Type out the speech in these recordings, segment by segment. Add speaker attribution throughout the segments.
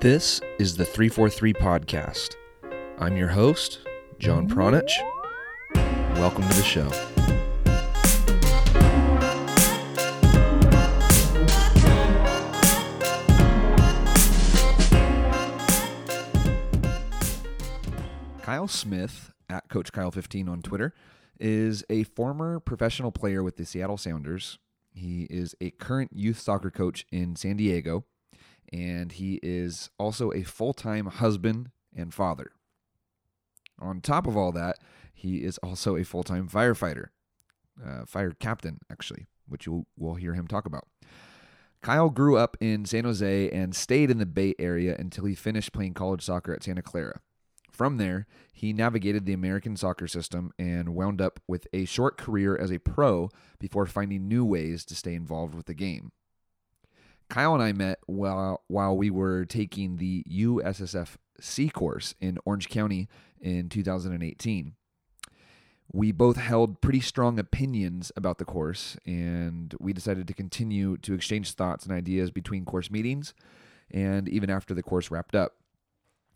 Speaker 1: This is the 343 Podcast. I'm your host, John Pranjic. Welcome to the show. Kyle Smith, at Coach Kyle15 on Twitter, is a former professional player with the Seattle Sounders. He is a current youth soccer coach in San Diego, and he is also a full time husband and father. On top of all that, he is also a full time firefighter, uh, fire captain, actually, which you will hear him talk about. Kyle grew up in San Jose and stayed in the Bay Area until he finished playing college soccer at Santa Clara. From there, he navigated the American soccer system and wound up with a short career as a pro before finding new ways to stay involved with the game. Kyle and I met while, while we were taking the USSF C course in Orange County in 2018. We both held pretty strong opinions about the course, and we decided to continue to exchange thoughts and ideas between course meetings and even after the course wrapped up.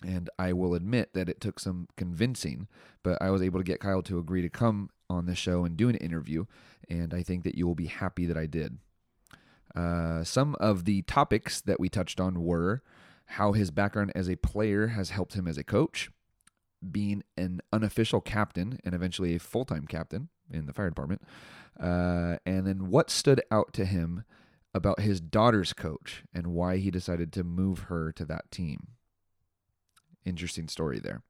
Speaker 1: And I will admit that it took some convincing, but I was able to get Kyle to agree to come on the show and do an interview. And I think that you will be happy that I did. Uh, some of the topics that we touched on were how his background as a player has helped him as a coach, being an unofficial captain and eventually a full time captain in the fire department, uh, and then what stood out to him about his daughter's coach and why he decided to move her to that team. Interesting story there.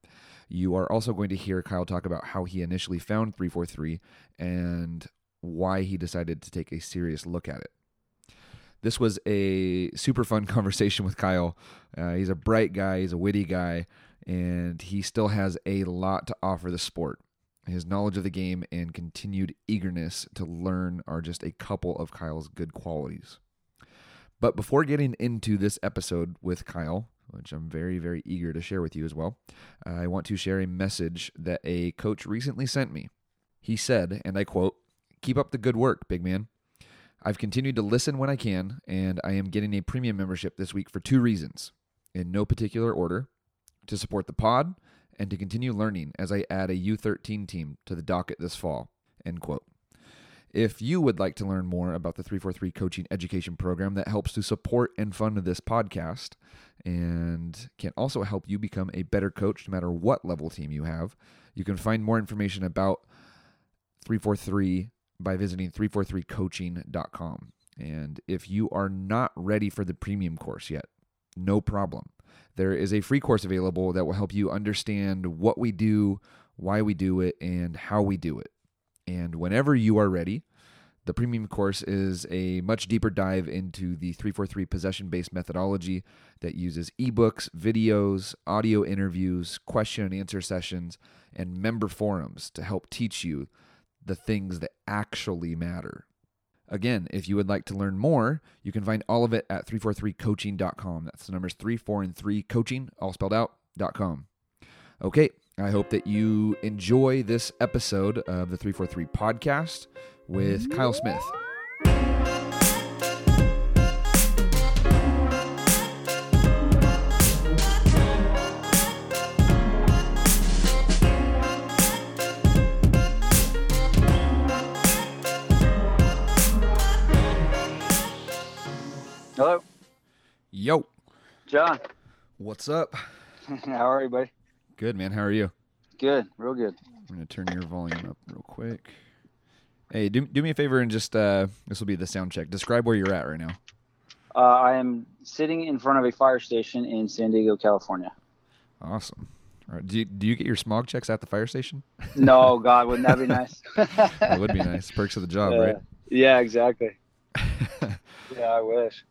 Speaker 1: You are also going to hear Kyle talk about how he initially found 343 and why he decided to take a serious look at it. This was a super fun conversation with Kyle. Uh, he's a bright guy, he's a witty guy, and he still has a lot to offer the sport. His knowledge of the game and continued eagerness to learn are just a couple of Kyle's good qualities. But before getting into this episode with Kyle, which I'm very, very eager to share with you as well, I want to share a message that a coach recently sent me. He said, and I quote, Keep up the good work, big man. I've continued to listen when I can, and I am getting a premium membership this week for two reasons, in no particular order to support the pod and to continue learning as I add a U13 team to the docket this fall. End quote. If you would like to learn more about the 343 coaching education program that helps to support and fund this podcast and can also help you become a better coach no matter what level team you have, you can find more information about 343 by visiting 343coaching.com. And if you are not ready for the premium course yet, no problem. There is a free course available that will help you understand what we do, why we do it, and how we do it. And whenever you are ready, the premium course is a much deeper dive into the 343 possession based methodology that uses ebooks, videos, audio interviews, question and answer sessions, and member forums to help teach you the things that actually matter. Again, if you would like to learn more, you can find all of it at 343coaching.com. That's the numbers 3, 4, and 3 coaching, all spelled out out.com. Okay, I hope that you enjoy this episode of the 343 podcast with Kyle Smith.
Speaker 2: Hello,
Speaker 1: Yo,
Speaker 2: John.
Speaker 1: what's up?
Speaker 2: How are you, buddy?
Speaker 1: Good, man. How are you?
Speaker 2: Good, real good.
Speaker 1: I'm going to turn your volume up real quick. Hey, do, do me a favor and just, uh, this will be the sound check. Describe where you're at right now.
Speaker 2: Uh, I am sitting in front of a fire station in San Diego, California.
Speaker 1: Awesome. All right. Do you, do you get your smog checks at the fire station?
Speaker 2: No, God, wouldn't that be nice?
Speaker 1: That would be nice. Perks of the job,
Speaker 2: Yeah.
Speaker 1: right?
Speaker 2: Yeah, exactly. Yeah, I wish.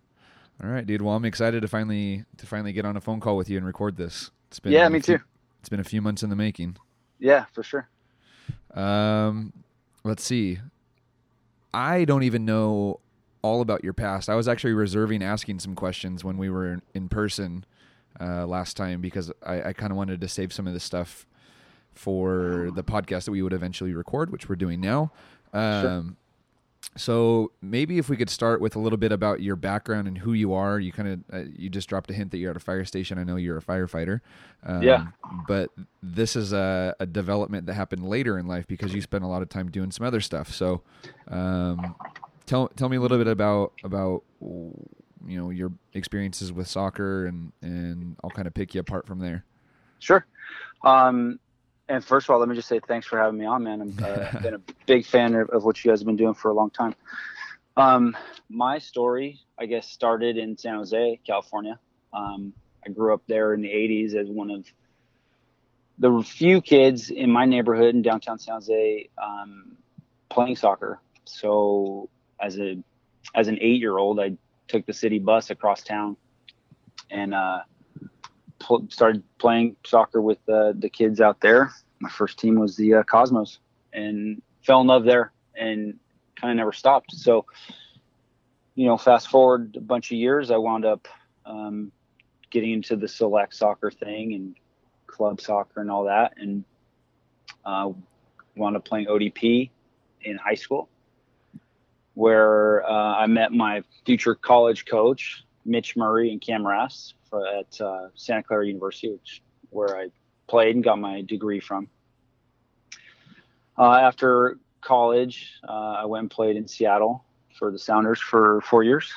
Speaker 1: All right, dude. Well, I'm excited to finally to finally get on a phone call with you and record this. It's been
Speaker 2: Yeah, me
Speaker 1: few-
Speaker 2: too.
Speaker 1: It's been a few months in the making.
Speaker 2: Yeah, for sure.
Speaker 1: Um, let's see. I don't even know all about your past. I was actually reserving asking some questions when we were in, person uh, last time because I, I kind of wanted to save some of this stuff for the podcast that we would eventually record, which we're doing now. Um, so maybe if we could start with a little bit about your background and who you are. You kind of uh, you just dropped a hint that you're at a fire station. I know you're a firefighter.
Speaker 2: Um, yeah.
Speaker 1: But this is a, a, development that happened later in life because you spent a lot of time doing some other stuff. So, um, tell tell me a little bit about about you know your experiences with soccer and and I'll kind of pick you apart from there.
Speaker 2: Sure. Um, and first of all, let me just say thanks for having me on, man. I've uh, been a big fan of, of, what you guys have been doing for a long time. Um, my story, I guess, started in San Jose, California. Um, I grew up there in the 80s as one of the few kids in my neighborhood in downtown San Jose um, playing soccer. So as a as an eight year old, I took the city bus across town and uh, pl- started playing soccer with uh, the kids out there. My first team was the uh, Cosmos, and fell in love there, and kind of never stopped. So, you know, fast forward a bunch of years, I wound up um, getting into the select soccer thing and club soccer and all that, and uh, wound up playing ODP in high school, where uh, I met my future college coach, Mitch Murray and Cam Rast at uh, Santa Clara University, which where I played and got my degree from. Uh, after college, uh, I went and played in Seattle for the Sounders for four years.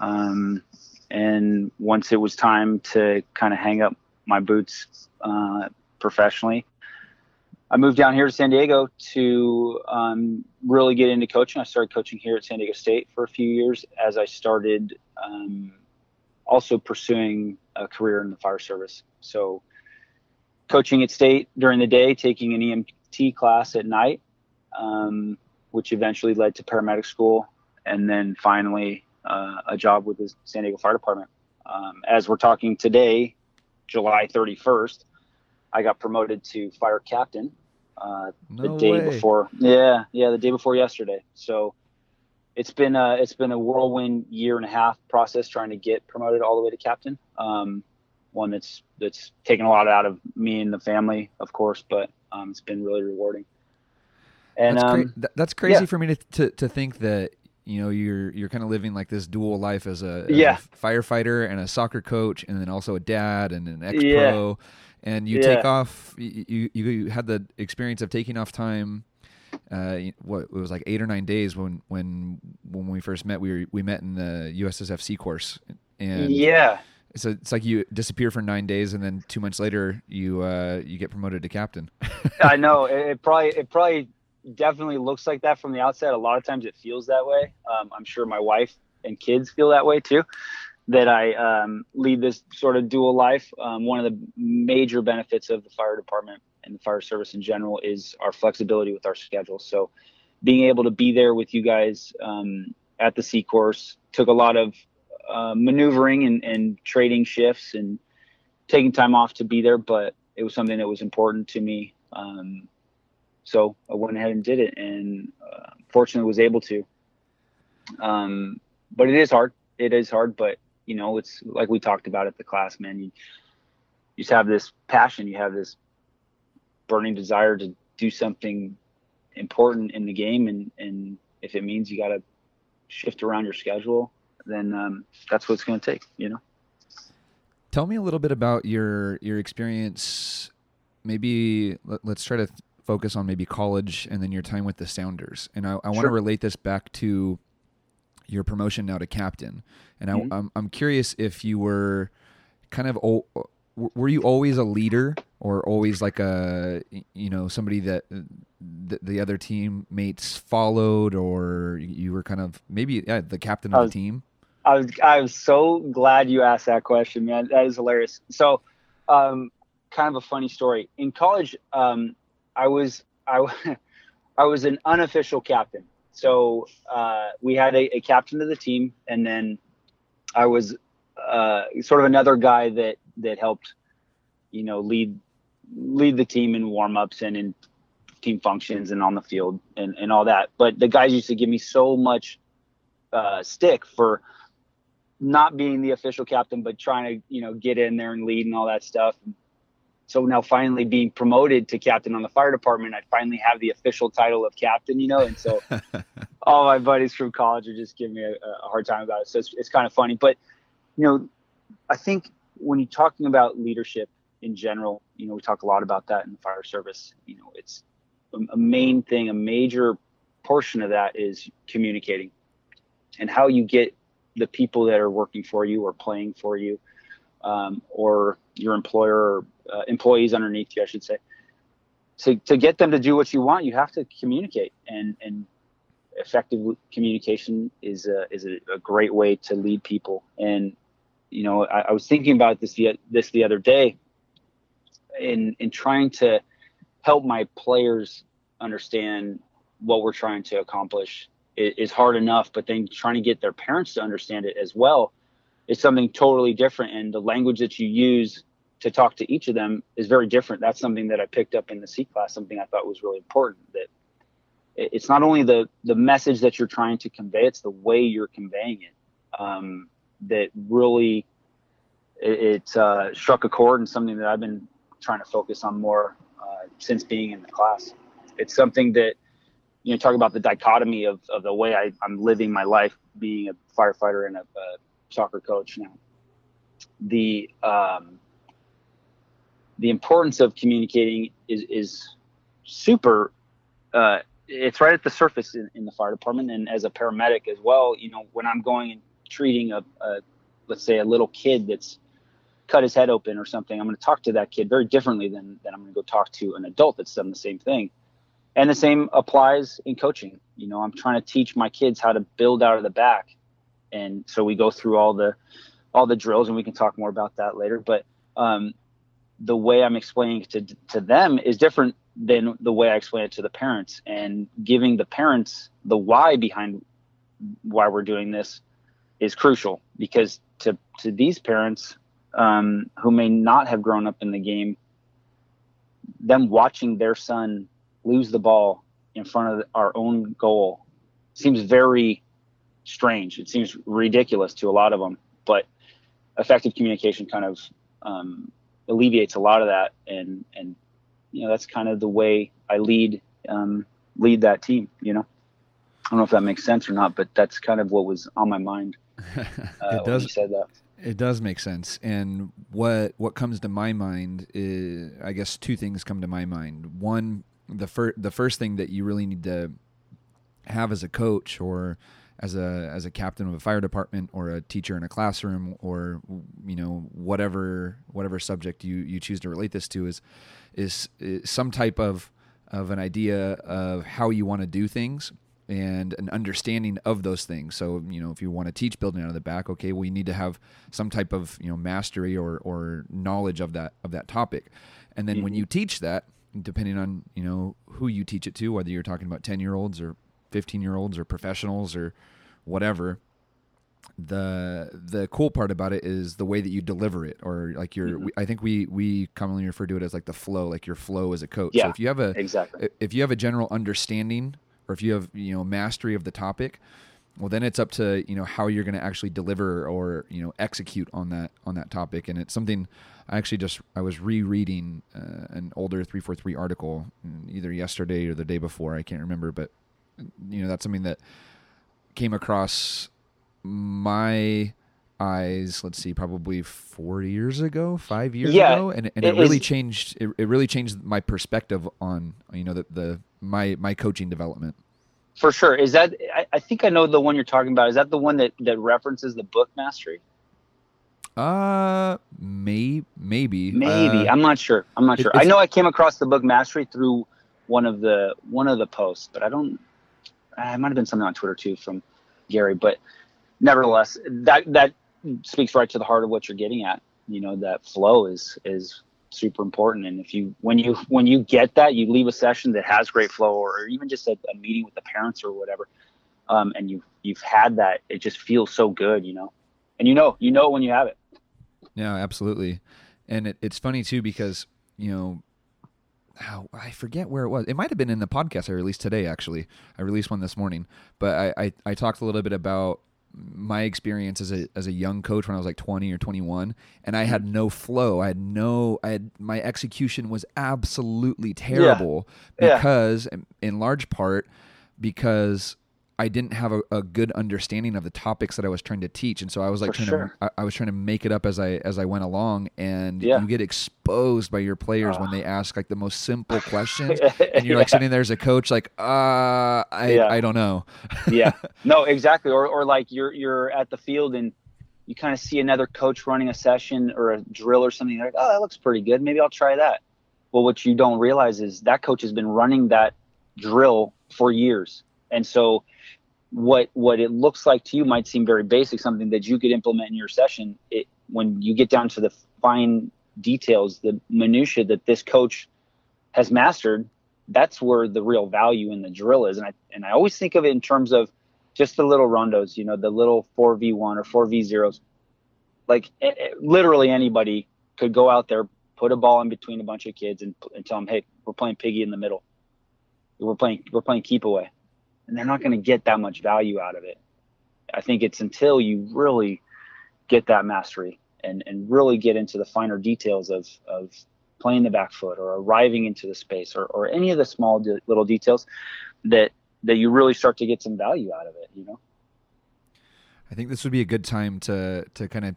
Speaker 2: Um, and once it was time to kind of hang up my boots uh, professionally, I moved down here to San Diego to um, really get into coaching. I started coaching here at San Diego State for a few years as I started um, also pursuing a career in the fire service. So, coaching at state during the day, taking an EMT class at night, um, which eventually led to paramedic school, and then finally uh, a job with the San Diego Fire Department. Um, as we're talking today, July 31st, I got promoted to fire captain uh, no the day way. before. Yeah, yeah, the day before yesterday. So it's been a it's been a whirlwind year and a half process trying to get promoted all the way to captain. Um, one that's that's taken a lot out of me and the family, of course, but um, it's been really rewarding.
Speaker 1: And that's, um, cra- that's crazy yeah. for me to, to to think that you know you're you're kind of living like this dual life as a, as
Speaker 2: yeah.
Speaker 1: a firefighter and a soccer coach, and then also a dad and an ex pro. Yeah. And you take off. You, you you had the experience of taking off time uh, what it was like eight or nine days when when when we first met. We were we met in the USSFC course, and
Speaker 2: yeah.
Speaker 1: So it's like you disappear for nine days, and then two months later, you uh, you get promoted to captain.
Speaker 2: I know it, it, probably it probably definitely looks like that from the outset. A lot of times it feels that way. Um, I'm sure my wife and kids feel that way too. That I um, lead this sort of dual life. Um, one of the major benefits of the fire department and the fire service in general is our flexibility with our schedule. So being able to be there with you guys um, at the C course took a lot of uh, maneuvering and, and trading shifts and taking time off to be there, but it was something that was important to me. Um, so I went ahead and did it, and uh, fortunately was able to. Um, but it is hard. It is hard, but you know, it's like we talked about at the class, man. You, you just have this passion. You have this burning desire to do something important in the game, and and if it means you got to shift around your schedule, then um, that's what it's going to take. You know.
Speaker 1: Tell me a little bit about your your experience. Maybe let, us try to th- focus on maybe college and then your time with the Sounders. And I, I want to relate this back to your promotion now to captain. And mm-hmm. I, I'm I'm curious if you were kind of were you always a leader or always like a you know somebody that the, the other teammates followed or you were kind of maybe yeah, the captain of the team?
Speaker 2: I was i was so glad you asked that question man. That is hilarious. So um, kind of a funny story. In college um, i was i i was an unofficial captain. So uh, we had a, a captain of the team and then i was uh, sort of another guy that that helped, you know, lead lead the team in warm ups and in team functions and on the field and, and all that. But the guys used to give me so much uh, stick for not being the official captain, but trying to, you know, get in there and lead and all that stuff. so now finally being promoted to captain on the fire department, I finally have the official title of captain, you know. And so all my buddies from college are just giving me a, a hard time about it. So it's, it's kind of funny, but you know, I think when you're talking about leadership in general, you know, we talk a lot about that in the fire service. You know, it's a, main thing, a major portion of that is communicating and how you get the people that are working for you or playing for you um, or your employer or uh, employees underneath you, I should say. To, to get them to do what you want, you have to communicate, and and effective communication is a, is a, a great way to lead people. And you know, I, I was thinking about this the, this the other day, in in trying to help my players understand what we're trying to accomplish is hard enough, but then trying to get their parents to understand it as well is something totally different. And the language that you use to talk to each of them is very different. That's something that I picked up in the C class, something I thought was really important that it's not only the, the message that you're trying to convey, it's the way you're conveying it. Um, that really, it, it uh, struck a chord and something that I've been trying to focus on more uh, since being in the class. It's something that, you know, talk about the dichotomy of, of the way I, I'm living my life being a firefighter and a, a soccer coach now. The um, the importance of communicating is is super. Uh, it's right at the surface in, in, the fire department, and as a paramedic as well. You know, when I'm going and treating a, a let's say a little kid that's cut his head open or something, I'm going to talk to that kid very differently than than I'm going to go talk to an adult that's done the same thing. And the same applies in coaching. You know, I'm trying to teach my kids how to build out of the back and so we go through all the all the drills and we can talk more about that later but um, the way i'm explaining to to them is different than the way i explain it to the parents and giving the parents the why behind why we're doing this is crucial because to to these parents um, who may not have grown up in the game them watching their son lose the ball in front of our own goal seems very strange. It seems ridiculous to a lot of them, but effective communication kind of um, alleviates a lot of that, and and you know that's kind of the way I lead um, lead that team. You know, I don't know if that makes sense or not, but that's kind of what was on my mind. Uh, it does. said that.
Speaker 1: It does make sense, and what what comes to my mind is, I guess, two things come to my mind. One, the first the first thing that you really need to have as a coach or as a as a captain of a fire department or a teacher in a classroom or you know whatever whatever subject you you choose to relate this to is is, is some type of of an idea of how you want to do things and an understanding of those things. So, you know, if you want to teach building out of the back, okay, well, you need to have some type of, you know, mastery or, or knowledge of that, of that topic. And then mm-hmm. when you teach that, depending on, you know, who you teach it to, whether you're talking about 10 year olds or 15 year olds or professionals or whatever the the cool part about it is the way that you deliver it or like your mm-hmm. i think we we commonly refer to it as like the flow like your flow as a coach
Speaker 2: yeah,
Speaker 1: so if you have a
Speaker 2: exactly
Speaker 1: if you have a general understanding or if you have you know mastery of the topic well then it's up to you know how you're going to actually deliver or you know execute on that on that topic. And it's something i actually just i was rereading uh, an older 343 article either yesterday or the day before i can't remember but you know that's something that came across my eyes let's see probably four years ago five years
Speaker 2: yeah,
Speaker 1: ago and, and it, it really is, changed it, it really changed my perspective on you know the, the my my coaching development
Speaker 2: for sure. Is that I, I think i know the one you're talking about. Is that the one that that references the book mastery?
Speaker 1: Uh may maybe.
Speaker 2: Maybe.
Speaker 1: Uh,
Speaker 2: i'm not sure. I'm not sure. I know i came across the book mastery through one of the one of the posts but i don't uh, it might have been something on Twitter too from Gary, but nevertheless, that that speaks right to the heart of what you're getting at. You know, that flow is is super important, and if you when you when you get that, you leave a session that has great flow, or even just a, a meeting with the parents or whatever, um, and you you've had that, it just feels so good, you know, and you know you know when you have it.
Speaker 1: Yeah, absolutely, and it, it's funny too because you know oh, I forget where it was. It might have been in the podcast I released today. Actually, I released one this morning, but I, I, I talked a little bit about my experience as a as a young coach when I was like 20 or 21 and I had no flow. I had no I had my execution was absolutely terrible
Speaker 2: Yeah.
Speaker 1: because in large part because I didn't have a, a good understanding of the topics that I was trying to teach, and so I was like
Speaker 2: For
Speaker 1: trying
Speaker 2: sure.
Speaker 1: to I, I was trying to make it up as I as I went along, and
Speaker 2: Yeah.
Speaker 1: you get exposed by your players when
Speaker 2: Ah.
Speaker 1: they ask like the most simple questions, and you're like sitting there as a coach, like, uh, I
Speaker 2: Yeah.
Speaker 1: I don't know.
Speaker 2: yeah no exactly or, or like you're you're at the field and you kind of see another coach running a session or a drill or something you're like oh that looks pretty good maybe i'll try that well what you don't realize is that coach has been running that drill for years and so what what it looks like to you might seem very basic something that you could implement in your session. It when you get down to the fine details the minutia that this coach has mastered that's where the real value in the drill is. And i and i always think of it in terms of just the little rondos you know the little 4v1 or 4v0s like eh, eh, literally anybody could go out there put a ball in between a bunch of kids and, and tell them hey we're playing piggy in the middle. We're playing we're playing keep away and they're not going to get that much value out of it i think it's until you really get that mastery and and really get into the finer details of of playing the back foot or arriving into the space or, or any of the small de- little details that that you really start to get some value out of it you know
Speaker 1: I think this would be a good time to to kind of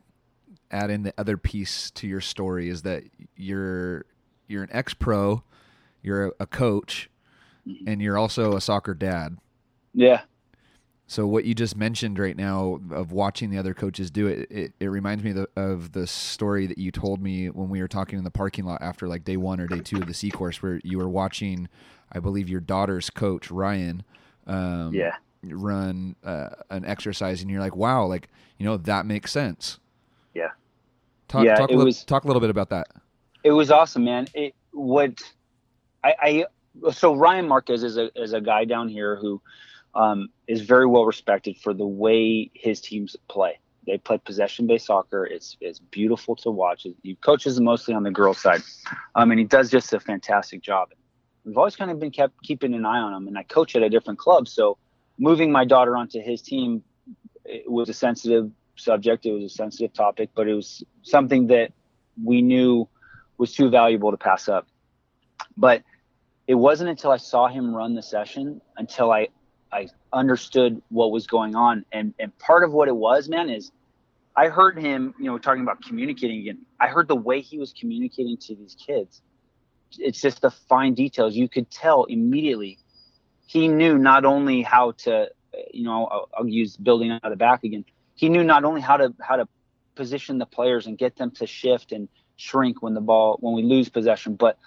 Speaker 1: add in the other piece to your story is that you're you're an ex pro, you're a, a coach,
Speaker 2: Mhm.
Speaker 1: and you're also a soccer dad.
Speaker 2: Yeah
Speaker 1: So what you just mentioned right now of watching the other coaches do it, it, it reminds me of the, of the story that you told me when we were talking in the parking lot after like day one or day two of the C course, where you were watching, I believe your daughter's coach Ryan, um,
Speaker 2: yeah
Speaker 1: run uh, an exercise, and you're like, wow, like you know that makes sense.
Speaker 2: Yeah.
Speaker 1: Talk
Speaker 2: Yeah,
Speaker 1: talk, a
Speaker 2: it
Speaker 1: little,
Speaker 2: was-
Speaker 1: talk a little bit about that.
Speaker 2: it was awesome man it what i i so ryan marquez is a is a guy down here who um, is very well respected for the way his teams play. They play possession based soccer. It's it's beautiful to watch. He coaches mostly on the girls side um, and he does just a fantastic job. We've always kind of been kept keeping an eye on him and i coach at a different club so moving my daughter onto his team was a sensitive subject. It was a sensitive topic but it was something that we knew was too valuable to pass up. But it wasn't until I saw him run the session until I I understood what was going on. And and part of what it was, man, is I heard him, you know, talking about communicating again. I heard the way he was communicating to these kids. It's just the fine details. You could tell immediately he knew not only how to, you know, I'll, I'll use building out of the back again. He knew not only how to how to position the players and get them to shift and shrink when the ball when we lose possession but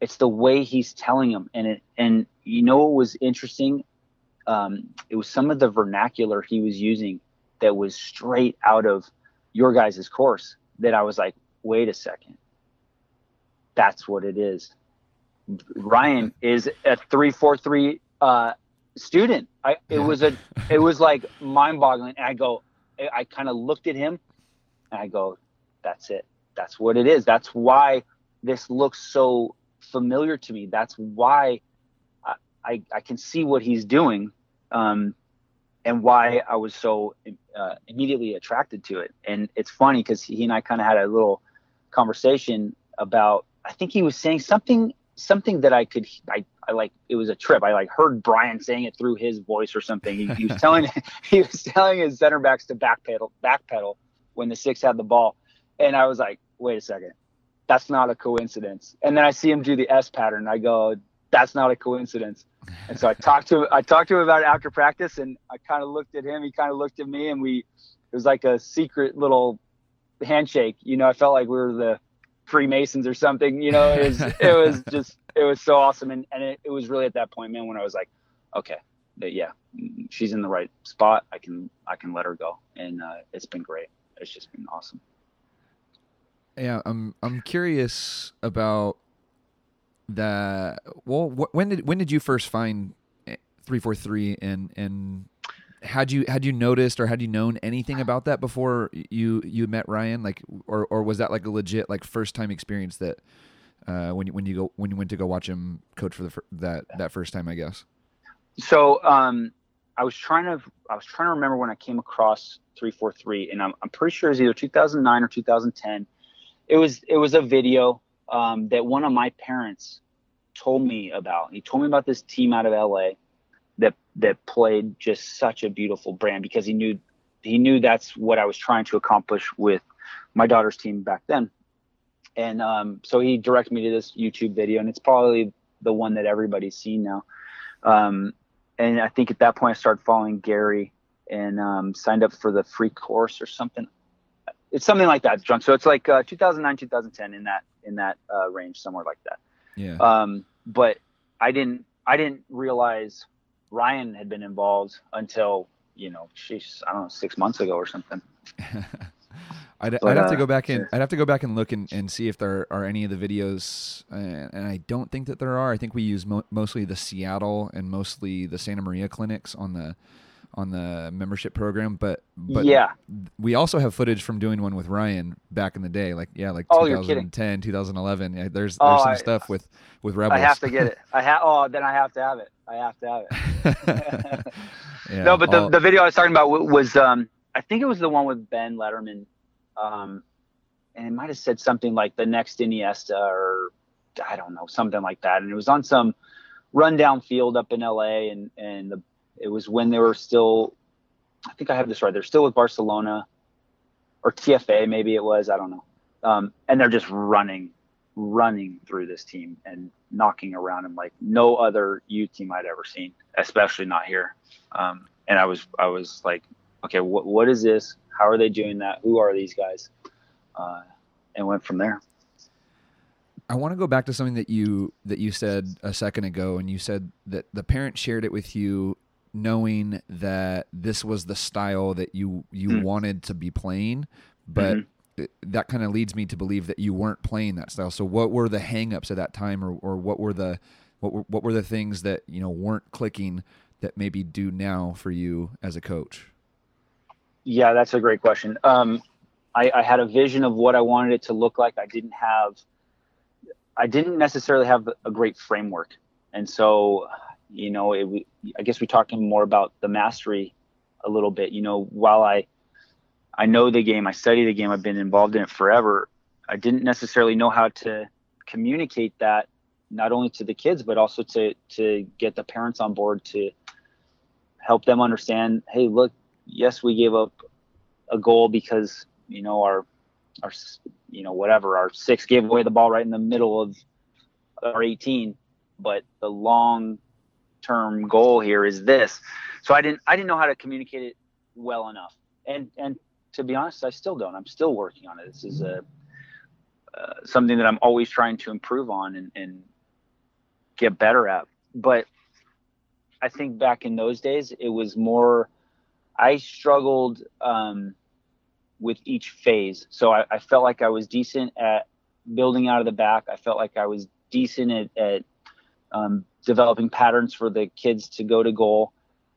Speaker 2: it's the way he's telling them and it and you know what was interesting um, it was some of the vernacular he was using that was straight out of your guys' course that i was like wait a second. That's what it is. Ryan is a 343 uh, student. I it was a it was like mind-boggling. And i go i, I kind of looked at him and i go that's it. That's what it is. That's why this looks so familiar to me. That's why i i, I can see what he's doing um and why i was so uh, immediately attracted to it and it's funny because he and i kind of had a little conversation about i think he was saying something something that i could i I like it was a trip. I like heard Brian saying it through his voice or something. He, he was telling he was telling his center backs to backpedal backpedal when the six had the ball, and I was like, wait a second, that's not a coincidence. And then I see him do the S pattern. I go, that's not a coincidence. And so I talked to him. I talked to him about it after practice, and I kind of looked at him. He kind of looked at me, and we it was like a secret little handshake. You know, I felt like we were the Freemasons or something. You know, it was it was just it was so awesome, and and it, it was really at that point, man, when I was like, okay, yeah, she's in the right spot. I can I can let her go, and uh, it's been great. It's just been awesome.
Speaker 1: Yeah, I'm I'm curious about that. Well, wh- when did when did you first find three four three and and had you had you noticed or had you known anything about that before you you met Ryan like or or was that like a legit like first time experience that uh, when you when you go when you went to go watch him coach for the that that first time I guess
Speaker 2: So um, I was trying to I was trying to remember when I came across 343, and I'm I'm pretty sure it was either 2009 or 2010. It was it was a video um, that one of my parents told me about. He told me about this team out of LA that that played just such a beautiful brand because he knew he knew that's what I was trying to accomplish with my daughter's team back then. And um, so he directed me to this YouTube video, and it's probably the one that everybody's seen now. Um, and I think at that point I started following Gary and um, signed up for the free course or something. It's something like that, John. So it's like uh, 2009, 2010 in that in that uh, range, somewhere like that.
Speaker 1: Yeah.
Speaker 2: Um, but I didn't I didn't realize Ryan had been involved until you know, she's I don't know six months ago or something.
Speaker 1: I'd, but, I'd, have to go uh, back and I'd have to go back and look and, and see if there are any of the videos, uh, and I don't think that there are. I think we use mo- mostly the Seattle and mostly the Santa Maria clinics on the on the membership program, but but
Speaker 2: yeah,
Speaker 1: we also have footage from doing one with Ryan back in the day, like yeah, like oh, 2010, 2011. Yeah, there's oh, there's some I, stuff with with rebels.
Speaker 2: I have to get it. I have oh, then I have to have it. I have to have it. yeah, no, but the, the video I was talking about was um I think it was the one with Ben Letterman, um, and it might have said something like the next Iniesta or I don't know something like that, and it was on some rundown field up in LA, and and the it was when they were still, I think I have this right. They're still with Barcelona or TFA, maybe it was. I don't know. Um, and they're just running, running through this team and knocking around them like no other U team I'd ever seen, especially not here. Um, and I was, I was like, okay, what, what is this? How are they doing that? Who are these guys? Uh, and went from there.
Speaker 1: I want to go back to something that you that you said a second ago, and you said that the parent shared it with you knowing that this was the style that you you mm. wanted to be playing, but mm-hmm. that kind of leads me to believe that you weren't playing that style. So what were the hangups at that time, or or what were the what were, what were the things that you know weren't clicking that maybe do now for you as a coach?
Speaker 2: Yeah, that's a great question. Um, I, I had a vision of what I wanted it to look like. I didn't have, I didn't necessarily have a great framework, and so you know, it, I guess we're talking more about the mastery a little bit. You know, while I I know the game, I study the game, I've been involved in it forever. I didn't necessarily know how to communicate that not only to the kids but also to to get the parents on board to help them understand. Hey, look, yes, we gave up a goal because you know our our you know whatever our six gave away the ball right in the middle of our 18 but the long term goal here is this. So I didn't I didn't know how to communicate it well enough. And and to be honest, I still don't. I'm still working on it. This is a uh, something that I'm always trying to improve on and, and get better at. But I think back in those days, it was more. I struggled um, with each phase. So I, I, felt like I was decent at building out of the back. I felt like I was decent at, at um, developing patterns for the kids to go to goal.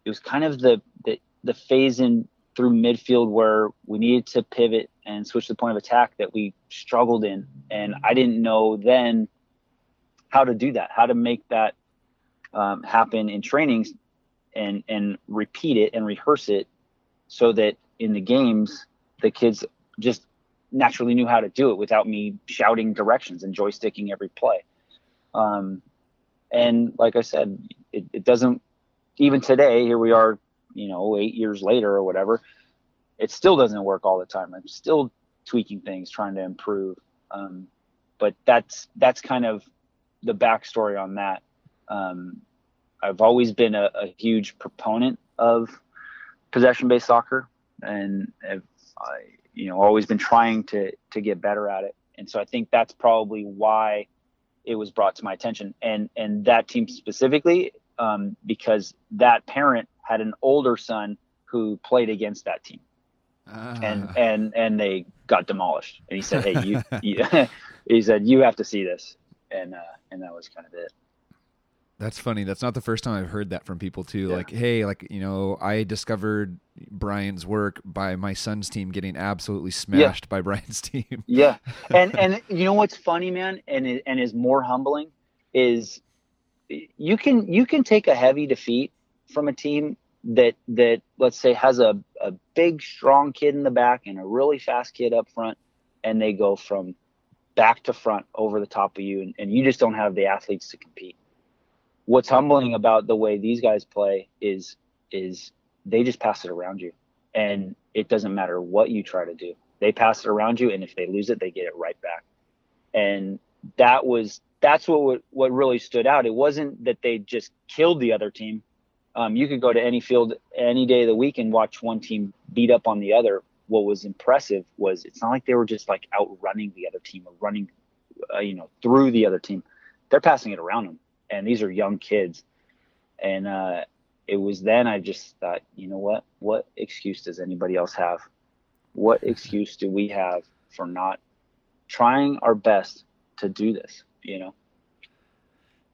Speaker 2: It was kind of the the, the phase in through midfield where we needed to pivot and switch the point of attack that we struggled in, and I didn't know then how to do that, how to make that um, happen in trainings, and and repeat it and rehearse it, so that in the games the kids just naturally knew how to do it without me shouting directions and joysticking every play. Um, and like I said, it, it doesn't, even today, here we are, you know, eight years later or whatever, it still doesn't work all the time. I'm still tweaking things, trying to improve. Um, but that's, that's kind of the backstory on that. Um, I've always been a, a huge proponent of possession based soccer and have, I, you know, always been trying to, to get better at it. And so I think that's probably why it was brought to my attention. And and that team specifically um, because that parent had an older son who played against that team. Uh. and and and they got demolished. And he said hey you, you he said you have to see this. And uh, and that was kind of it
Speaker 1: that's funny. That's not the first time I've heard that from people too. Yeah. Like, hey, like you know, I discovered Brian's work by my son's team getting absolutely smashed yeah. by Brian's team.
Speaker 2: yeah, and and you know what's funny, man, and and is more humbling is you can you can take a heavy defeat from a team that that let's say has a, a big strong kid in the back and a really fast kid up front and they go from back to front over the top of you and, and you just don't have the athletes to compete what's humbling about the way these guys play is is they just pass it around you. And it doesn't matter what you try to do. They pass it around you and if they lose it they get it right back. And that was that's what what really stood out. It wasn't that they just killed the other team. Um, you could go to any field any day of the week and watch one team beat up on the other. What was impressive was it's not like they were just like outrunning the other team or running, uh, you know, through the other team. They're passing it around them, and these are young kids. And uh, it was then I just thought, you know what? What excuse does anybody else have? What excuse do we have for not trying our best to do this? You know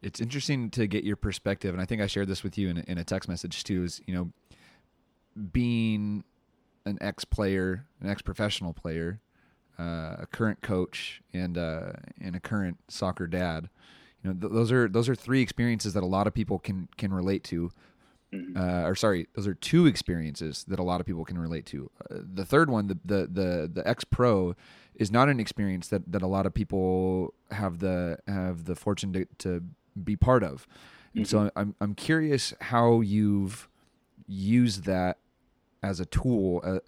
Speaker 1: it's interesting to get your perspective, and I think I shared this with you in a, in a text message too. Is you know, being an ex player, an ex professional player, uh, a current coach, and uh, and a current soccer dad. You know, th- those are those are three experiences that a lot of people can can relate to. Mm-hmm. Uh, or sorry, those are two experiences that a lot of people can relate to. Uh, the third one, the the the, the ex pro, is not an experience that, that a lot of people have the have the fortune to, to be part of. And mm-hmm. so I'm I'm curious how you've used that as a tool uh,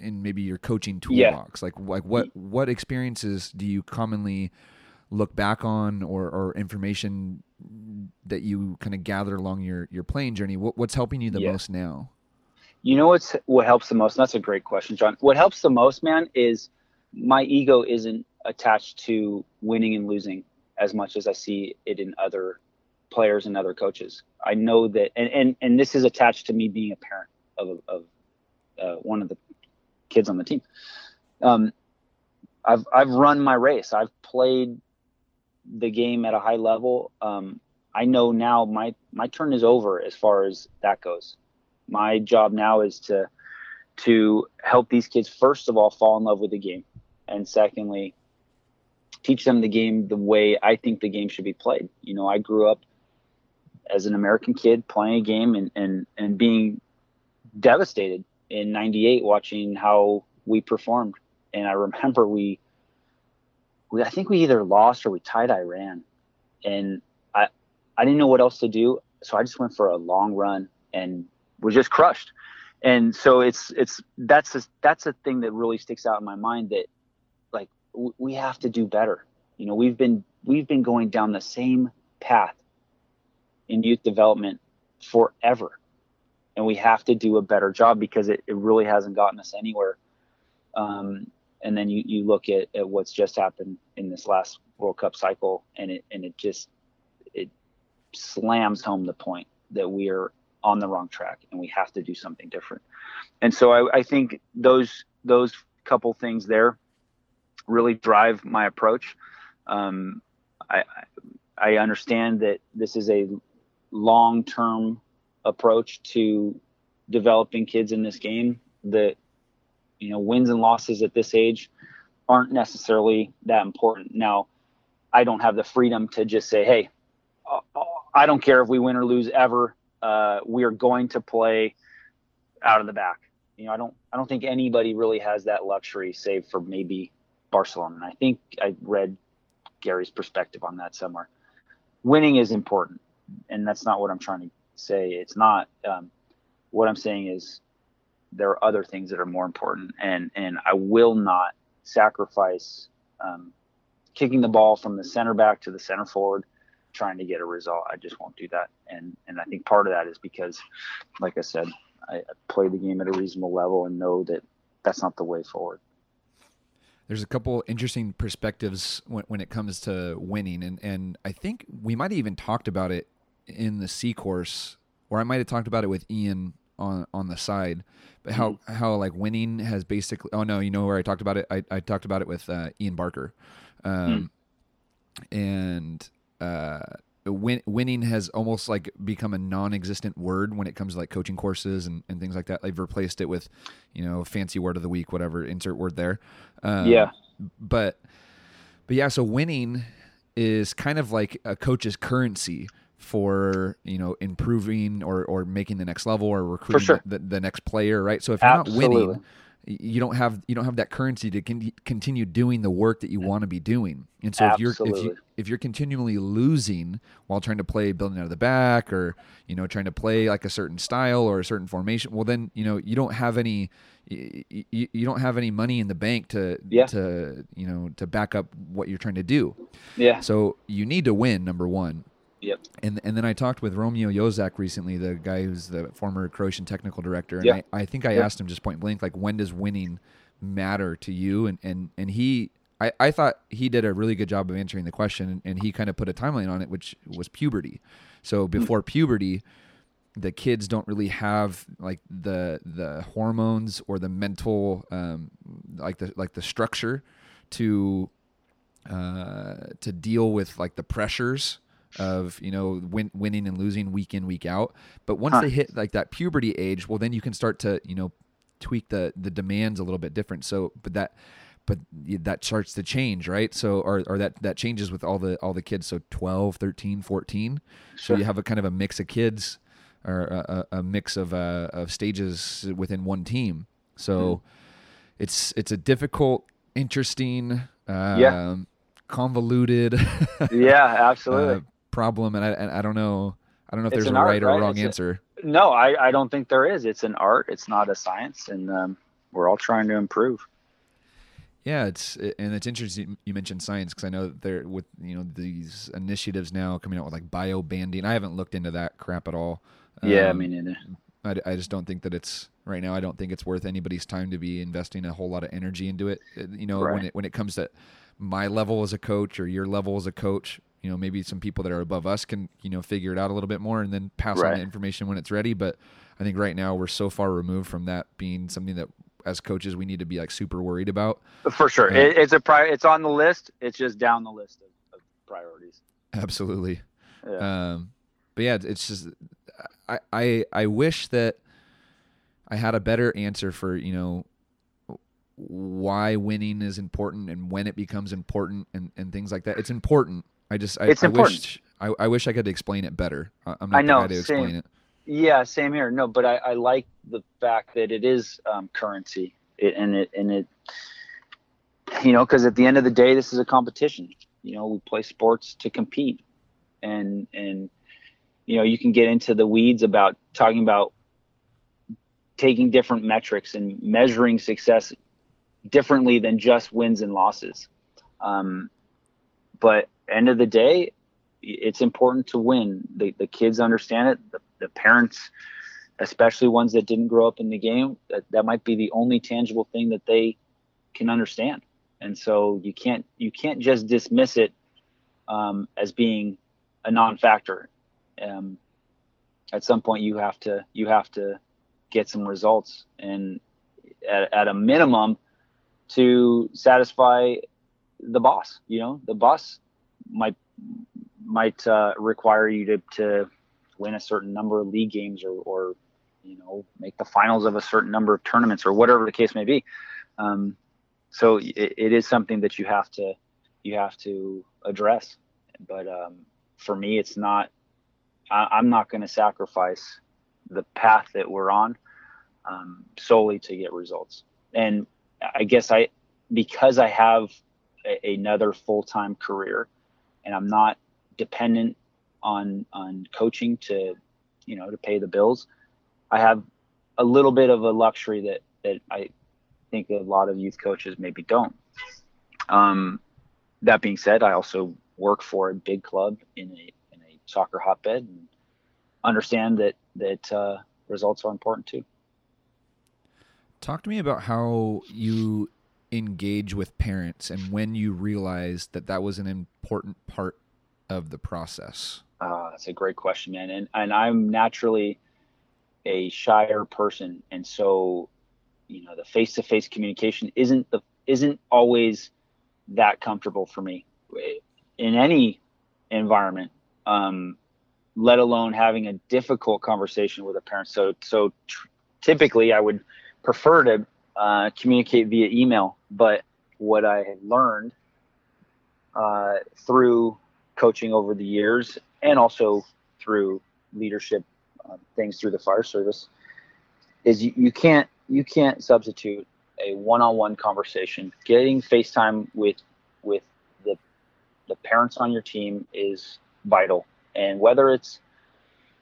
Speaker 1: in maybe your coaching toolbox. Yeah. Like like what what experiences do you commonly look back on or, or information that you kind of gather along your your playing journey? What, what's helping you the yeah. most now?
Speaker 2: You know what's what helps the most? that's a great question, John. What helps the most, man, is my ego isn't attached to winning and losing as much as I see it in other players and other coaches. I know that, and and, and this is attached to me being a parent of of uh, one of the kids on the team. Um, I've I've run my race. I've played the game at a high level. Um, I know now my my turn is over as far as that goes. My job now is to to help these kids first of all fall in love with the game, and secondly teach them the game the way I think the game should be played. You know, I grew up as an American kid playing a game and and and being devastated in 98 watching how we performed and I remember we we I think we either lost or we tied Iran and I I didn't know what else to do so I just went for a long run and was just crushed and so it's it's that's a, that's a thing that really sticks out in my mind that like we have to do better. You know, we've been we've been going down the same path in youth development forever. And we have to do a better job because it, it really hasn't gotten us anywhere. Um, and then you, you look at, at what's just happened in this last World Cup cycle and it and it just it slams home the point that we are on the wrong track and we have to do something different. And so I, I think those those couple things there really drive my approach. Um, I, I understand that this is a long term approach to developing kids in this game. That you know wins and losses at this age aren't necessarily that important. Now, I don't have the freedom to just say, "Hey, uh, I don't care if we win or lose ever. Uh, we are going to play out of the back." You know, I don't. I don't think anybody really has that luxury, save for maybe Barcelona. And I think I read Gary's perspective on that somewhere. Winning is important, and that's not what I'm trying to say. It's not. Um, what I'm saying is there are other things that are more important, and and I will not sacrifice um, kicking the ball from the center back to the center forward trying to get a result. I just won't do that. And and I think part of that is because, like I said, I, play the game at a reasonable level and know that that's not the way forward
Speaker 1: there's a couple interesting perspectives when, when it comes to winning, and and I think we might have even talked about it in the C course, or I might have talked about it with Ian on on the side, but how mm-hmm. how like winning has basically. Oh no, you know where I talked about it? I I talked about it with uh, Ian Barker, um, mm-hmm. and uh, win, winning has almost like become a non-existent word when it comes to like coaching courses and, and things like that. They've replaced it with, you know, fancy word of the week, whatever, insert word there.
Speaker 2: Um, yeah.
Speaker 1: But, but yeah, so winning is kind of like a coach's currency for you know improving or or making the next level or recruiting
Speaker 2: sure.
Speaker 1: the, the, next player, right? So if you're
Speaker 2: Absolutely.
Speaker 1: not winning, you don't have you don't have that currency to con- continue doing the work that you want to be doing. And so if you're if you if you're continually losing while trying to play building out of the back or you know trying to play like a certain style or a certain formation, well then you know you don't have any you, you don't have any money in the bank to
Speaker 2: Yeah.
Speaker 1: to you know to back up what you're trying to do.
Speaker 2: Yeah.
Speaker 1: So you need to win number one.
Speaker 2: Yep.
Speaker 1: And and then I talked with Romeo Jozak recently, the guy who's the former Croatian technical director, and
Speaker 2: Yeah.
Speaker 1: I, I think I
Speaker 2: Yeah.
Speaker 1: asked him just point blank, like, when does winning matter to you? And and and he, I, I thought he did a really good job of answering the question, and, and he kind of put a timeline on it, which was puberty. So before puberty, the kids don't really have like the the hormones or the mental um, like the like the structure to uh, to deal with like the pressures of you know win, winning and losing week in week out. But once
Speaker 2: Huh.
Speaker 1: they hit like that puberty age, well, then you can start to you know tweak the the demands a little bit different. So, but that but that starts to change right so or, or that that changes with all the all the kids so 12 13 14 so you have a kind of a mix of kids or a, a mix of uh, of stages within one team so it's it's a difficult interesting um,
Speaker 2: Yeah.
Speaker 1: convoluted
Speaker 2: Yeah,
Speaker 1: uh,
Speaker 2: absolutely.
Speaker 1: Problem and I, and I don't know I don't know if
Speaker 2: It's
Speaker 1: there's a
Speaker 2: art,
Speaker 1: right or
Speaker 2: right?
Speaker 1: wrong
Speaker 2: It's a-
Speaker 1: answer
Speaker 2: no, I, I don't think there is. It's an art. It's not a science, and um, we're all trying to improve.
Speaker 1: Yeah, it's and it's interesting you mentioned science because I know that there with you know these initiatives now coming out with like bio banding. I haven't looked into that crap at all.
Speaker 2: yeah, I
Speaker 1: Um,
Speaker 2: mean, neither.
Speaker 1: I, I just don't think that it's right now. I don't think it's worth anybody's time to be investing a whole lot of energy into it. Uh, You know, when it when it comes to my level as a coach or your level as a coach, you know, maybe some people that are above us can you know figure it out a little bit more and then pass on the information when it's ready. But I think right now we're so far removed from that being something that as coaches we need to be like super worried about.
Speaker 2: For sure, it, it's a pri- It's on the list. It's just down the list of, of priorities.
Speaker 1: Absolutely.
Speaker 2: Yeah.
Speaker 1: Um, but yeah, it's just I, I I wish that I had a better answer for you know why winning is important and when it becomes important and, and things like that. It's important. I just I,
Speaker 2: It's
Speaker 1: I
Speaker 2: important.
Speaker 1: wish I, I wish I could explain it better. I- I'm not
Speaker 2: I know,
Speaker 1: the guy to
Speaker 2: same.
Speaker 1: explain it.
Speaker 2: Yeah, same here. No, but I, I like the fact that it is um, currency, it, and it and it, you know, because at the end of the day, this is a competition. You know, we play sports to compete, and and you know, you can get into the weeds about talking about taking different metrics and measuring success differently than just wins and losses. Um, but end of the day, it's important to win. The, the kids understand it. The, the parents, especially ones that didn't grow up in the game, that, that might be the only tangible thing that they can understand. And so you can't you can't just dismiss it um, as being a non-factor. Um, at some point, you have to you have to get some results, and at, at a minimum, to satisfy the boss. You know, the boss might might uh, require you to, to win a certain number of league games or, or you know make the finals of a certain number of tournaments or whatever the case may be. Um, so it, it is something that you have to you have to address. But um, for me it's not I, i'm not going to sacrifice the path that we're on um, solely to get results. And i guess i because i have a, another full-time career and i'm not dependent on on coaching to you know to pay the bills. I have a little bit of a luxury that that i think a lot of youth coaches maybe don't. Um, that being said i also work for a big club in a in a soccer hotbed and understand that that uh, results are important too.
Speaker 1: Talk to me about how you engage with parents and when you realized that that was an important part of the process.
Speaker 2: Uh, that's a great question, man. And and I'm naturally a shyer person, and so you know the face-to-face communication isn't the isn't always that comfortable for me in any environment. Um, let alone having a difficult conversation with a parent. So so typically I would prefer to uh, communicate via email, but what I have learned uh, through coaching over the years and also through leadership uh, things through the fire service is you, you can't you can't substitute a one-on-one conversation. Getting FaceTime with with the the parents on your team is vital, and whether it's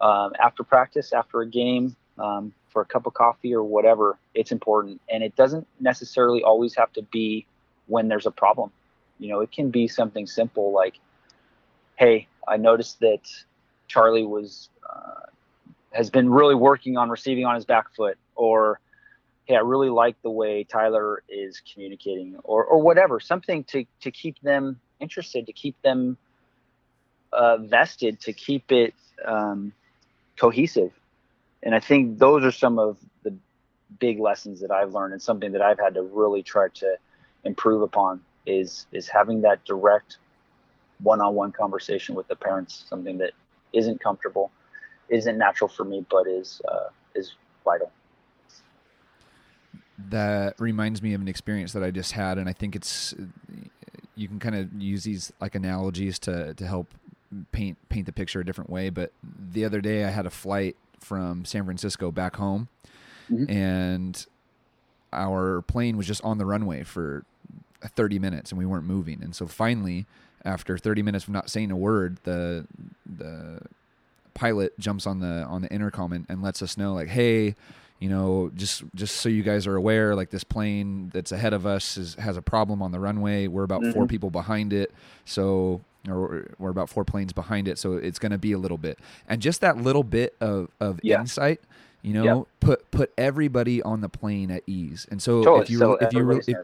Speaker 2: um, after practice, after a game, um, for a cup of coffee or whatever, it's important. And it doesn't necessarily always have to be when there's a problem. You know, it can be something simple like, "Hey, I noticed that Charlie was uh, has been really working on receiving on his back foot," or "Hey, I really like the way Tyler is communicating," or or whatever. Something to to keep them interested, to keep them uh, vested, to keep it um, cohesive. And I think those are some of the big lessons that I've learned, and something that I've had to really try to improve upon is is having that direct one-on-one conversation with the parents something that isn't comfortable isn't natural for me but is uh, is vital.
Speaker 1: That reminds me of an experience that i just had and i think it's you can kind of use these like analogies to to help paint paint the picture a different way but the other day i had a flight from san francisco back home mm-hmm. and our plane was just on the runway for 30 minutes and we weren't moving. And so finally, after 30 minutes of not saying a word, the the pilot jumps on the on the intercom and, and lets us know like, hey, you know, just just so you guys are aware, like this plane that's ahead of us is, has a problem on the runway. We're about mm-hmm. four people behind it, so or we're about four planes behind it, so it's going to be a little bit. And just that little bit of of yeah. insight you know yep. put put everybody on the plane at ease and so totally. if you so if you if,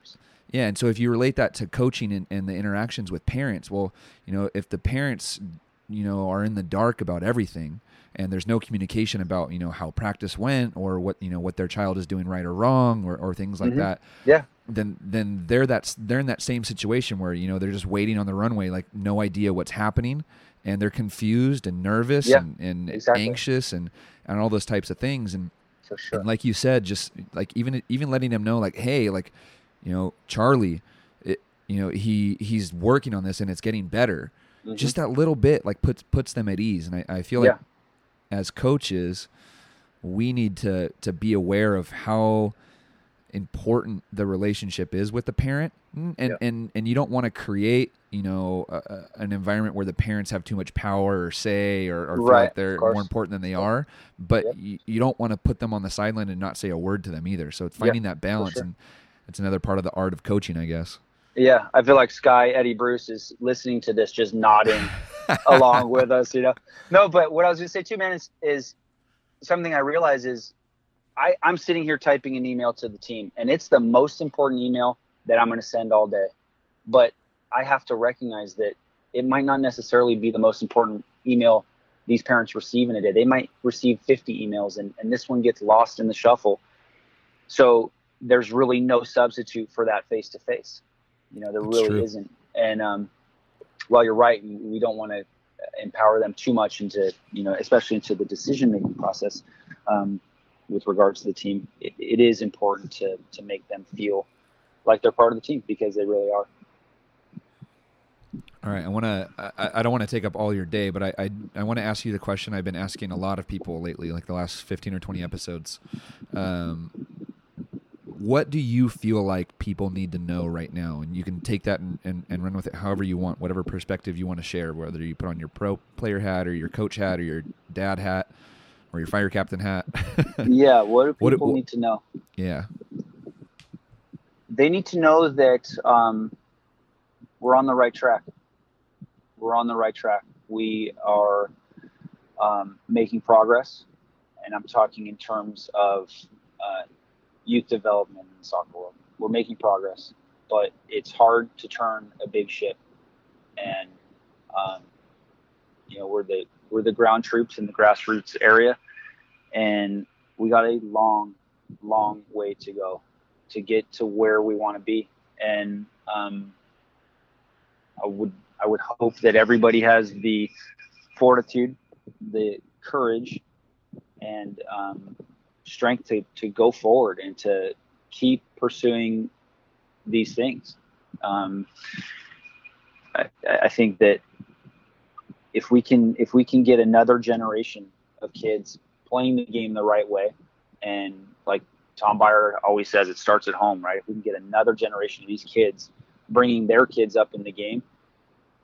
Speaker 1: yeah, and so if you relate that to coaching and, and the interactions with parents, well, you know, if the parents, you know, are in the dark about everything, and there's no communication about you know how practice went or what you know what their child is doing right or wrong or, or things like mm-hmm. that
Speaker 2: yeah
Speaker 1: then then they're that's they're in that same situation where you know they're just waiting on the runway like no idea what's happening and they're confused and nervous
Speaker 2: yeah,
Speaker 1: and, and exactly. anxious and and all those types of things and,
Speaker 2: sure.
Speaker 1: and like you said just like even even letting them know like hey like you know, Charlie, it, you know, he he's working on this and it's getting better. Mm-hmm. Just that little bit like puts puts them at ease. And I, I feel like yeah. As coaches, we need to to be aware of how important the relationship is with the parent mm, and yeah. and and you don't want to create you know a, a, an environment where the parents have too much power or say or, or feel like they're more important than they are but yep. you, you, don't want to put them on the sideline and not say a word to them either so it's finding that balance sure. and it's another part of the art of coaching, I guess.
Speaker 2: Yeah, I feel like Skye Eddy Bruce is listening to this, just nodding along with us. You know, no, but what I was going to say too, man, is is something I realize is I I'm sitting here typing an email to the team, and it's the most important email that I'm going to send all day, but I have to recognize that it might not necessarily be the most important email these parents receive in a day. They might receive 50 emails, and and this one gets lost in the shuffle. So there's really no substitute for that face to face. You know, there That's really true. isn't. And um, while you're right, we don't want to empower them too much into, you know, especially into the decision making process um, with regards to the team. It, it is important to to make them feel like they're part of the team because they really are.
Speaker 1: All right, I want to. I, I, don't want to take up all your day, but I I, I want to ask you the question I've been asking a lot of people lately, like the last fifteen or twenty episodes. Um, what do you feel like people need to know right now? And you can take that and, and, and run with it however you want, whatever perspective you want to share, whether you put on your pro player hat or your coach hat or your dad hat or your fire captain hat.
Speaker 2: yeah, what do people what, need to know?
Speaker 1: Yeah.
Speaker 2: They need to know that um, we're on the right track. We're on the right track. We are um, making progress, and I'm talking in terms of uh, youth development in the soccer world. We're making progress, but it's hard to turn a big ship. And um, you know, we're the we're the ground troops in the grassroots area, and we got a long, long way to go to get to where we want to be. And um, I would I would hope that everybody has the fortitude, the courage, and um, strength to, to go forward and to keep pursuing these things. Um, I, I, think that if we can if we can get another generation of kids playing the game the right way, and like Tom Byer always says, it starts at home, right? If we can get another generation of these kids bringing their kids up in the game,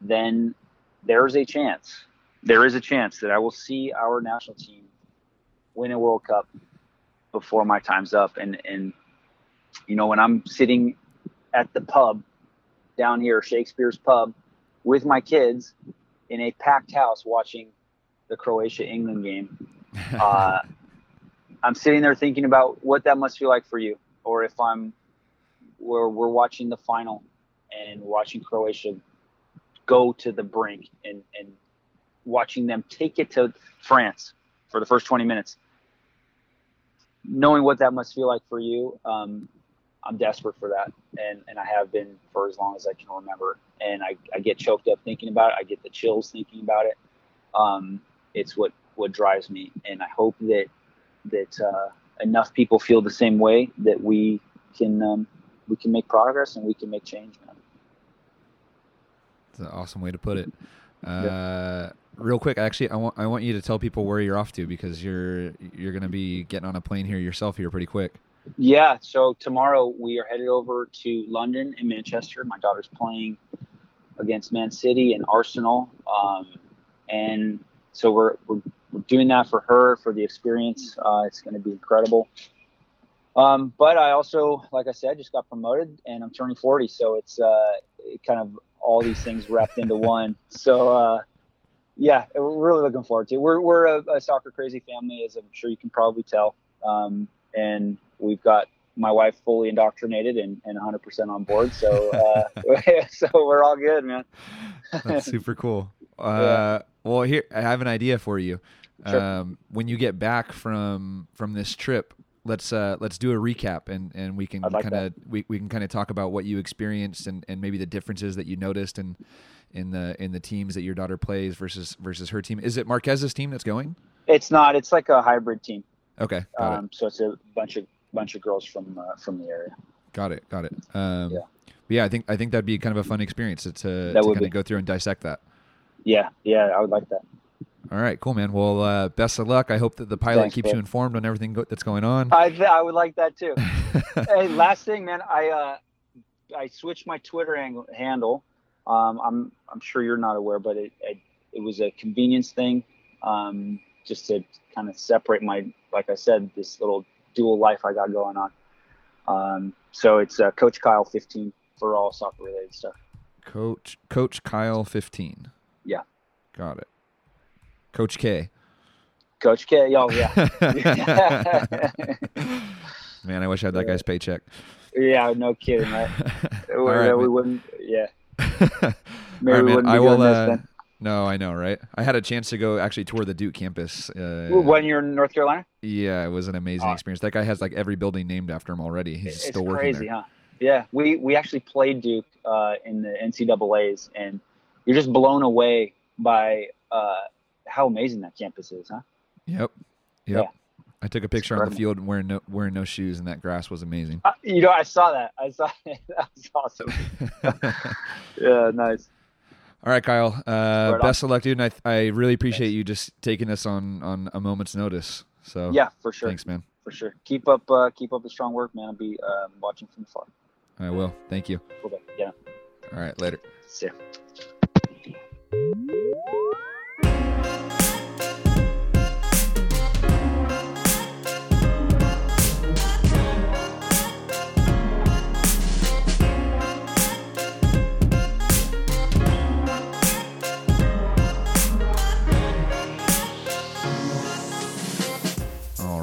Speaker 2: then there's a chance. There is a chance that I will see our national team win a World Cup before my time's up. And and you know when I'm sitting at the pub down here, Shakespeare's pub, with my kids in a packed house watching the Croatia England game. Uh, I'm sitting there thinking about what that must feel like for you, or if I'm where we're watching the final and watching Croatia go to the brink and, and watching them take it to France for the first 20 minutes. Knowing what that must feel like for you, um, I'm desperate for that, and and I have been for as long as I can remember. And I, I get choked up thinking about it. I get the chills thinking about it. Um, it's what what drives me, and I hope that that uh, enough people feel the same way that we can um, we can make progress and we can make change, man.
Speaker 1: It's an awesome way to put it. Uh, real quick, actually, I want I want you to tell people where you're off to because you're you're going to be getting on a plane here yourself here pretty quick.
Speaker 2: Yeah. So tomorrow we are headed over to London and Manchester. My daughter's playing against Man City and Arsenal, um, and so we're, we're, doing that for her for the experience. Uh, it's going to be incredible. Um, but I also, like I said, just got promoted and I'm turning 40, so it's uh, kind of all these things wrapped into one. So uh, yeah, we're really looking forward to it. We're we're a, a soccer crazy family, as I'm sure you can probably tell, um, and we've got my wife fully indoctrinated and, and 100% on board. So uh, so we're all good, man.
Speaker 1: That's super cool. Uh, yeah. Well, here I have an idea for you.
Speaker 2: Sure.
Speaker 1: Um, when you get back from from this trip, let's uh, let's do a recap and, and we can
Speaker 2: like
Speaker 1: kind of we, we can kind of talk about what you experienced and, and maybe the differences that you noticed and in the in the teams that your daughter plays versus versus her team. Is it Marquez's team that's going?
Speaker 2: It's not. It's like a hybrid team.
Speaker 1: Okay, got
Speaker 2: Um, so it's a bunch of bunch of girls from uh, from the area.
Speaker 1: Got it. Got it. Um,
Speaker 2: Yeah.
Speaker 1: yeah, I think I think that'd be kind of a fun experience to to, to kind
Speaker 2: be.
Speaker 1: of go through and dissect that.
Speaker 2: Yeah, yeah, I would like that.
Speaker 1: All right, cool, man. Well, uh, best of luck. I hope that the pilot
Speaker 2: Thanks,
Speaker 1: keeps you informed on everything go- that's going on.
Speaker 2: I th- I would like that too. hey, last thing, man, I uh, I switched my Twitter ang- handle. Um, I'm I'm sure you're not aware, but it it, it was a convenience thing, um, just to kind of separate my, like I said, this little dual life I got going on. Um, so it's uh, Coach Kyle 15 for all soccer related stuff.
Speaker 1: Coach Coach Kyle fifteen.
Speaker 2: Yeah.
Speaker 1: Got it. Coach K.
Speaker 2: Coach K, oh yeah,
Speaker 1: Man, I wish I had that guy's paycheck.
Speaker 2: yeah, no kidding, right?
Speaker 1: All
Speaker 2: we,
Speaker 1: right,
Speaker 2: we wouldn't, yeah, maybe
Speaker 1: right, man. I will. Uh, no, I know, right? I had a chance to go actually tour the Duke campus. Uh,
Speaker 2: when you're in North Carolina.
Speaker 1: yeah, it was an amazing
Speaker 2: Oh.
Speaker 1: experience. That guy has like every building named after him already. He's
Speaker 2: it's
Speaker 1: still working
Speaker 2: crazy,
Speaker 1: there.
Speaker 2: huh? Yeah, we we actually played Duke uh, in the NCAA's, and you're just blown away by uh, how amazing that campus is, huh?
Speaker 1: Yep. Yep.
Speaker 2: Yeah.
Speaker 1: I took a picture on the field wearing no wearing no shoes, and that grass was amazing.
Speaker 2: Uh, you know, I saw that. I saw it. that was awesome. yeah, nice.
Speaker 1: All right, Kyle. Uh,
Speaker 2: on.
Speaker 1: best of luck, dude. And I, I really appreciate you just taking us on on a moment's notice. So
Speaker 2: Yeah, for sure,
Speaker 1: thanks, man.
Speaker 2: for sure. Keep up, uh, keep up the strong work, man. I'll be um, watching from afar.
Speaker 1: I will. Thank you.
Speaker 2: Bud. Yeah,
Speaker 1: All right, later.
Speaker 2: see ya.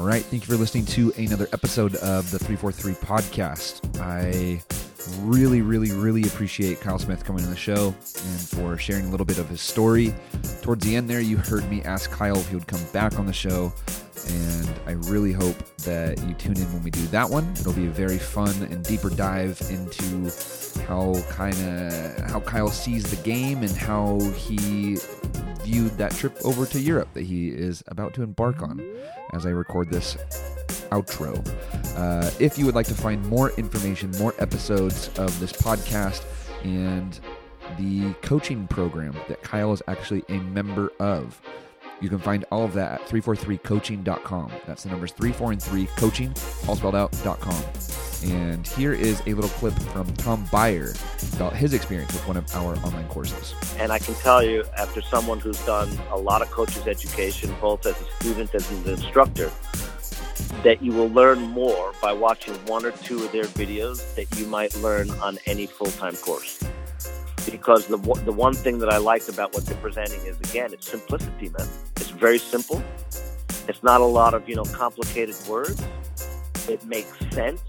Speaker 1: All right. Thank you for listening to another episode of the 343 podcast. I really, really, really appreciate Kyle Smith coming on the show and for sharing a little bit of his story. Towards the end there, you heard me ask Kyle if he would come back on the show. And I really hope that you tune in when we do that one. It'll be a very fun and deeper dive into how kind of how Kyle sees the game and how he viewed that trip over to Europe that he is about to embark on as I record this outro. Uh, if you would like to find more information, more episodes of this podcast, and the coaching program that Kyle is actually a member of. You can find all of that at 343coaching.com. That's the numbers 3, 4, and 3, coaching, all spelled out.com. And here is a little clip from Tom Byer about his experience with one of our online courses.
Speaker 3: And I can tell you, after someone who's done a lot of coaches education, both as a student as an instructor, that you will learn more by watching one or two of their videos that you might learn on any full-time course because the the one thing that I liked about what they're presenting is again it's simplicity, man. It's very simple. It's not a lot of you know complicated words. It makes sense,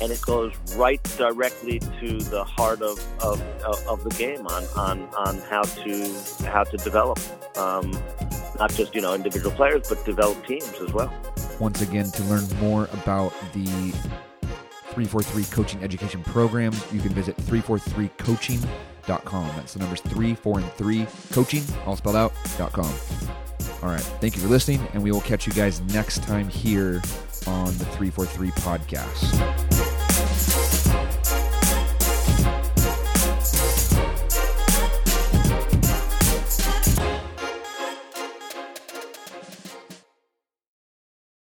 Speaker 3: and it goes right directly to the heart of of, of the game on, on on how to how to develop um, not just you know individual players but develop teams as well.
Speaker 1: Once again, to learn more about the 343 Coaching Education Programs, you can visit 343coaching.com. That's the numbers 3, 4, and 3, coaching, all spelled out, dot .com. All right. Thank you for listening, and we will catch you guys next time here on the 343 podcast.